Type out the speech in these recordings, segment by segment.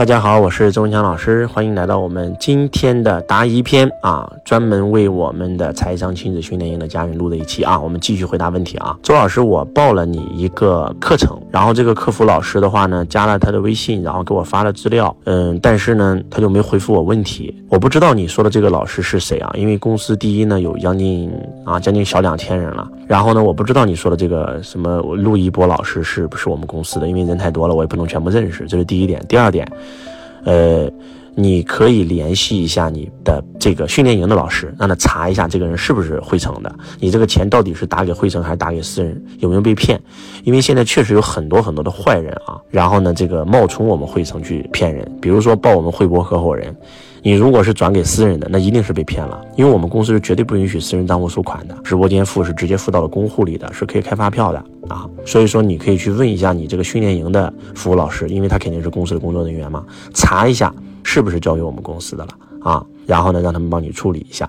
大家好，我是周文强老师，欢迎来到我们今天的答疑篇啊，专门为我们的财商亲子训练营的家人录的一期啊。我们继续回答问题啊。周老师，我报了你一个课程，然后这个客服老师的话呢，加了他的微信，然后给我发了资料，嗯，但是呢，他就没回复我问题。我不知道你说的这个老师是谁啊？因为公司第一呢有将近啊将近小两千人了，然后呢，我不知道你说的这个什么陆一波老师是不是我们公司的？因为人太多了，我也不能全部认识，这是第一点。第二点。呃，你可以联系一下你的这个训练营的老师，让他查一下这个人是不是汇成的，你这个钱到底是打给汇成还是打给私人，有没有被骗？因为现在确实有很多很多的坏人啊，然后呢，这个冒充我们汇成去骗人，比如说报我们汇博合伙人。你如果是转给私人的，那一定是被骗了，因为我们公司是绝对不允许私人账户收款的，直播间付是直接付到了公户里的，是可以开发票的啊。所以说你可以去问一下你这个训练营的服务老师，因为他肯定是公司的工作人员嘛，查一下是不是交给我们公司的了啊，然后呢让他们帮你处理一下。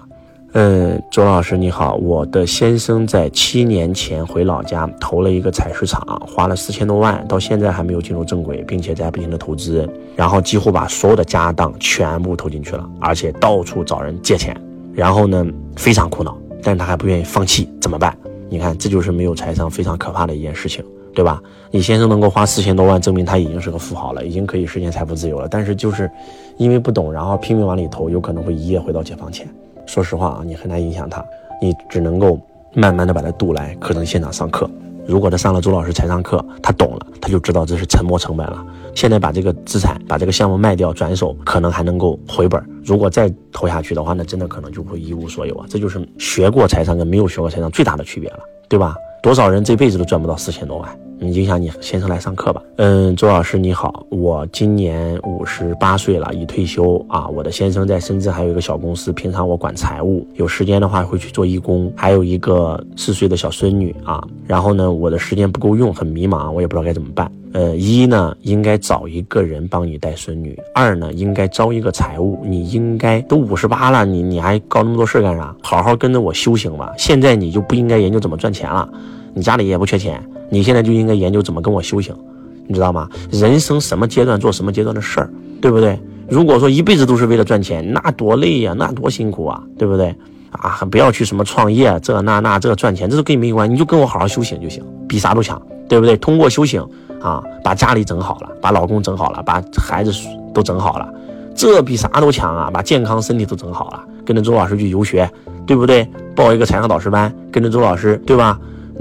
嗯，周老师你好，我的先生在七年前回老家投了一个采石场，花了四千多万，到现在还没有进入正轨，并且在不停的投资，然后几乎把所有的家当全部投进去了，而且到处找人借钱，然后呢非常苦恼，但是他还不愿意放弃，怎么办？你看这就是没有财商非常可怕的一件事情，对吧？你先生能够花四千多万，证明他已经是个富豪了，已经可以实现财富自由了，但是就是因为不懂，然后拼命往里投，有可能会一夜回到解放前。说实话啊，你很难影响他，你只能够慢慢的把他渡来课程现场上课。如果他上了周老师财商课，他懂了，他就知道这是沉没成本了。现在把这个资产、把这个项目卖掉转手，可能还能够回本。如果再投下去的话，那真的可能就会一无所有啊！这就是学过财商跟没有学过财商最大的区别了，对吧？多少人这辈子都赚不到四千多万？你影响你先生来上课吧。嗯，周老师你好，我今年五十八岁了，已退休啊。我的先生在深圳还有一个小公司，平常我管财务，有时间的话会去做义工，还有一个四岁的小孙女啊。然后呢，我的时间不够用，很迷茫，我也不知道该怎么办。呃，一呢，应该找一个人帮你带孙女；二呢，应该招一个财务。你应该都五十八了，你你还搞那么多事干啥？好好跟着我修行吧。现在你就不应该研究怎么赚钱了，你家里也不缺钱。你现在就应该研究怎么跟我修行，你知道吗？人生什么阶段做什么阶段的事儿，对不对？如果说一辈子都是为了赚钱，那多累呀，那多辛苦啊，对不对？啊，不要去什么创业，这那那这赚钱，这都跟你没关系，你就跟我好好修行就行，比啥都强，对不对？通过修行啊，把家里整好了，把老公整好了，把孩子都整好了，这比啥都强啊！把健康身体都整好了，跟着周老师去游学，对不对？报一个财商导师班，跟着周老师，对吧？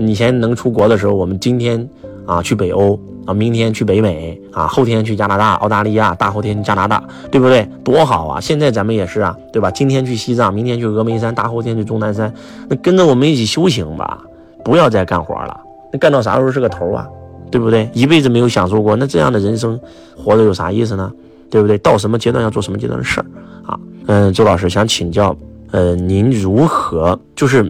以前能出国的时候，我们今天啊去北欧啊，明天去北美啊，后天去加拿大、澳大利亚，大后天去加拿大，对不对？多好啊！现在咱们也是啊，对吧？今天去西藏，明天去峨眉山，大后天去终南山，那跟着我们一起修行吧，不要再干活了。那干到啥时候是个头啊？对不对？一辈子没有享受过，那这样的人生活着有啥意思呢？对不对？到什么阶段要做什么阶段的事儿啊？嗯，周老师想请教，呃，您如何就是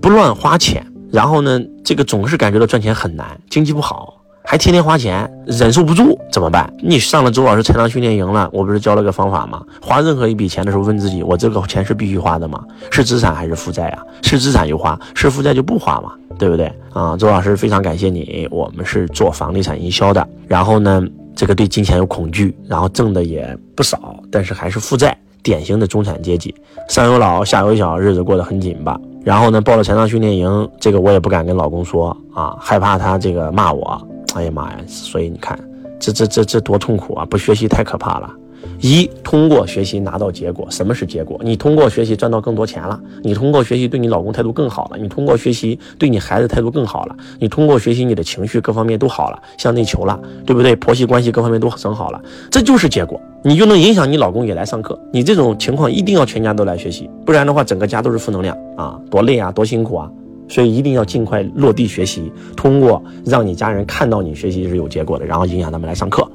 不乱花钱？然后呢，这个总是感觉到赚钱很难，经济不好，还天天花钱，忍受不住怎么办？你上了周老师财商训练营了，我不是教了个方法吗？花任何一笔钱的时候，问自己：我这个钱是必须花的吗？是资产还是负债啊？是资产就花，是负债就不花嘛？对不对啊？周老师非常感谢你，我们是做房地产营销的，然后呢，这个对金钱有恐惧，然后挣的也不少，但是还是负债，典型的中产阶级，上有老下有小，日子过得很紧吧。然后呢，报了财商训练营，这个我也不敢跟老公说啊，害怕他这个骂我。哎呀妈呀！所以你看，这这这这多痛苦啊！不学习太可怕了。一通过学习拿到结果，什么是结果？你通过学习赚到更多钱了，你通过学习对你老公态度更好了，你通过学习对你孩子态度更好了，你通过学习你的情绪各方面都好了，向内求了，对不对？婆媳关系各方面都整好了，这就是结果，你就能影响你老公也来上课。你这种情况一定要全家都来学习，不然的话整个家都是负能量。啊，多累啊，多辛苦啊！所以一定要尽快落地学习，通过让你家人看到你学习是有结果的，然后影响他们来上课。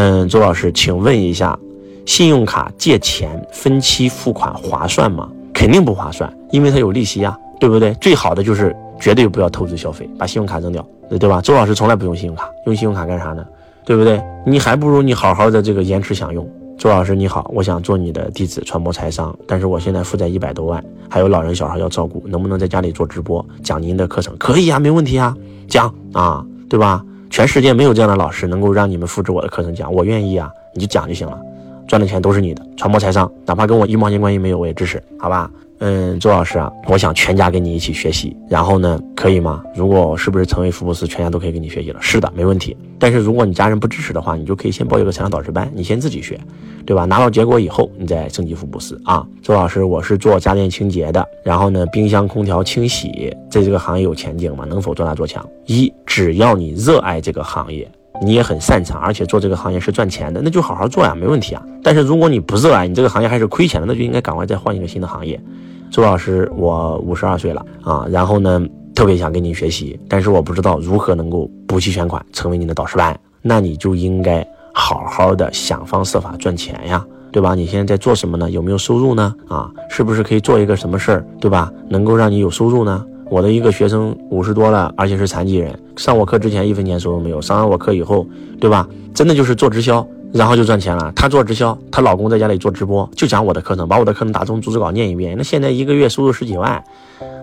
嗯，周老师，请问一下。信用卡借钱分期付款划算吗？肯定不划算，因为它有利息呀，对不对？最好的就是绝对不要透支消费，把信用卡扔掉，对吧？周老师从来不用信用卡，用信用卡干啥呢？对不对？你还不如你好好的这个延迟享用。周老师你好，我想做你的弟子传播财商，但是我现在负债一百多万，还有老人小孩要照顾，能不能在家里做直播讲您的课程？可以啊，没问题啊，讲啊，对吧？全世界没有这样的老师能够让你们复制我的课程讲，我愿意啊，你就讲就行了，赚的钱都是你的，传播财商，哪怕跟我一毛钱关系没有，我也支持，好吧？嗯，周老师啊，我想全家跟你一起学习，然后呢，可以吗？如果我是不是成为福布斯，全家都可以跟你学习了？是的，没问题。但是如果你家人不支持的话，你就可以先报一个财商导师班，你先自己学，对吧？拿到结果以后，你再升级福布斯啊。周老师，我是做家电清洁的，然后呢，冰箱、空调清洗，在这个行业有前景吗？能否做大做强？一，只要你热爱这个行业。你也很擅长，而且做这个行业是赚钱的，那就好好做呀，没问题啊。但是如果你不热爱，你这个行业还是亏钱的，那就应该赶快再换一个新的行业。周老师，我五十二岁了啊，然后呢，特别想跟您学习，但是我不知道如何能够补齐全款，成为您的导师班。那你就应该好好的想方设法赚钱呀，对吧？你现在在做什么呢？有没有收入呢？啊，是不是可以做一个什么事儿，对吧？能够让你有收入呢？我的一个学生五十多了，而且是残疾人，上我课之前一分钱收入没有，上完我课以后，对吧？真的就是做直销，然后就赚钱了。她做直销，她老公在家里做直播，就讲我的课程，把我的课程打成逐字稿念一遍。那现在一个月收入十几万，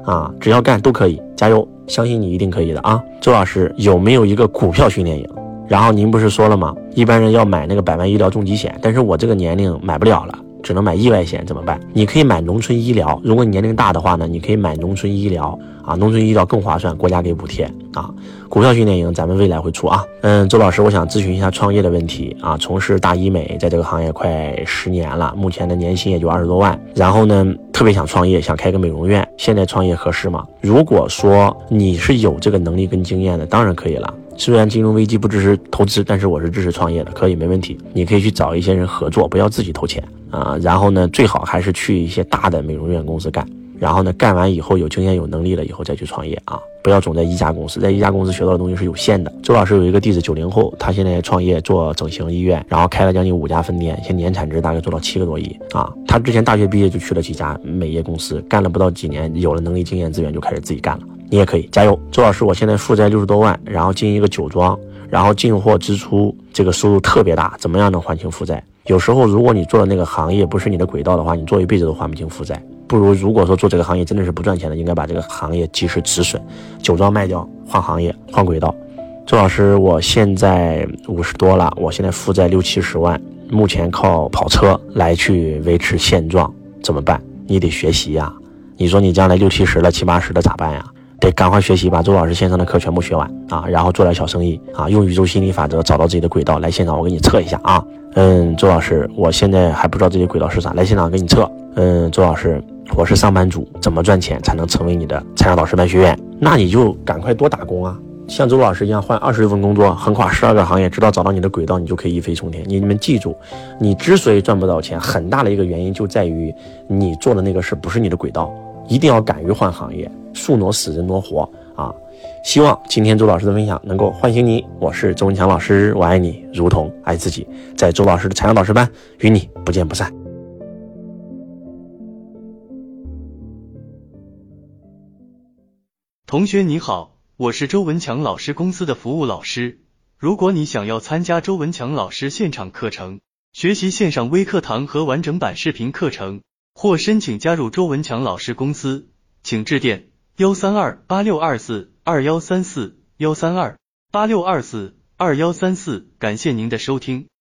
啊，只要干都可以，加油，相信你一定可以的啊！周老师有没有一个股票训练营？然后您不是说了吗？一般人要买那个百万医疗重疾险，但是我这个年龄买不了了。只能买意外险怎么办？你可以买农村医疗。如果你年龄大的话呢，你可以买农村医疗啊，农村医疗更划算，国家给补贴啊。股票训练营咱们未来会出啊。嗯，周老师，我想咨询一下创业的问题啊。从事大医美，在这个行业快十年了，目前的年薪也就二十多万。然后呢，特别想创业，想开个美容院。现在创业合适吗？如果说你是有这个能力跟经验的，当然可以了。虽然金融危机不支持投资，但是我是支持创业的，可以没问题。你可以去找一些人合作，不要自己投钱啊。然后呢，最好还是去一些大的美容院公司干。然后呢，干完以后有经验有能力了以后再去创业啊，不要总在一家公司，在一家公司学到的东西是有限的。周老师有一个弟子九零后，他现在创业做整形医院，然后开了将近五家分店，现年产值大概做到七个多亿啊。他之前大学毕业就去了几家美业公司，干了不到几年，有了能力、经验、资源就开始自己干了。你也可以加油，周老师，我现在负债六十多万，然后进一个酒庄，然后进货支出这个收入特别大，怎么样能还清负债？有时候如果你做的那个行业不是你的轨道的话，你做一辈子都还不清负债。不如如果说做这个行业真的是不赚钱的，应该把这个行业及时止损，酒庄卖掉，换行业，换轨道。周老师，我现在五十多了，我现在负债六七十万，目前靠跑车来去维持现状，怎么办？你得学习呀。你说你将来六七十了，七八十了咋办呀？得赶快学习，把周老师线上的课全部学完啊，然后做点小生意啊，用宇宙心理法则找到自己的轨道。来现场，我给你测一下啊。嗯，周老师，我现在还不知道自己轨道是啥，来现场给你测。嗯，周老师，我是上班族，怎么赚钱才能成为你的财商导师班学员？那你就赶快多打工啊，像周老师一样换二十六份工作，横跨十二个行业，直到找到你的轨道，你就可以一飞冲天。你们记住，你之所以赚不到钱，很大的一个原因就在于你做的那个事不是你的轨道。一定要敢于换行业，树挪死，人挪活啊！希望今天周老师的分享能够唤醒你。我是周文强老师，我爱你如同爱自己。在周老师的财商导师班，与你不见不散。同学你好，我是周文强老师公司的服务老师。如果你想要参加周文强老师现场课程，学习线上微课堂和完整版视频课程。或申请加入周文强老师公司，请致电幺三二八六二四二幺三四幺三二八六二四二幺三四。感谢您的收听。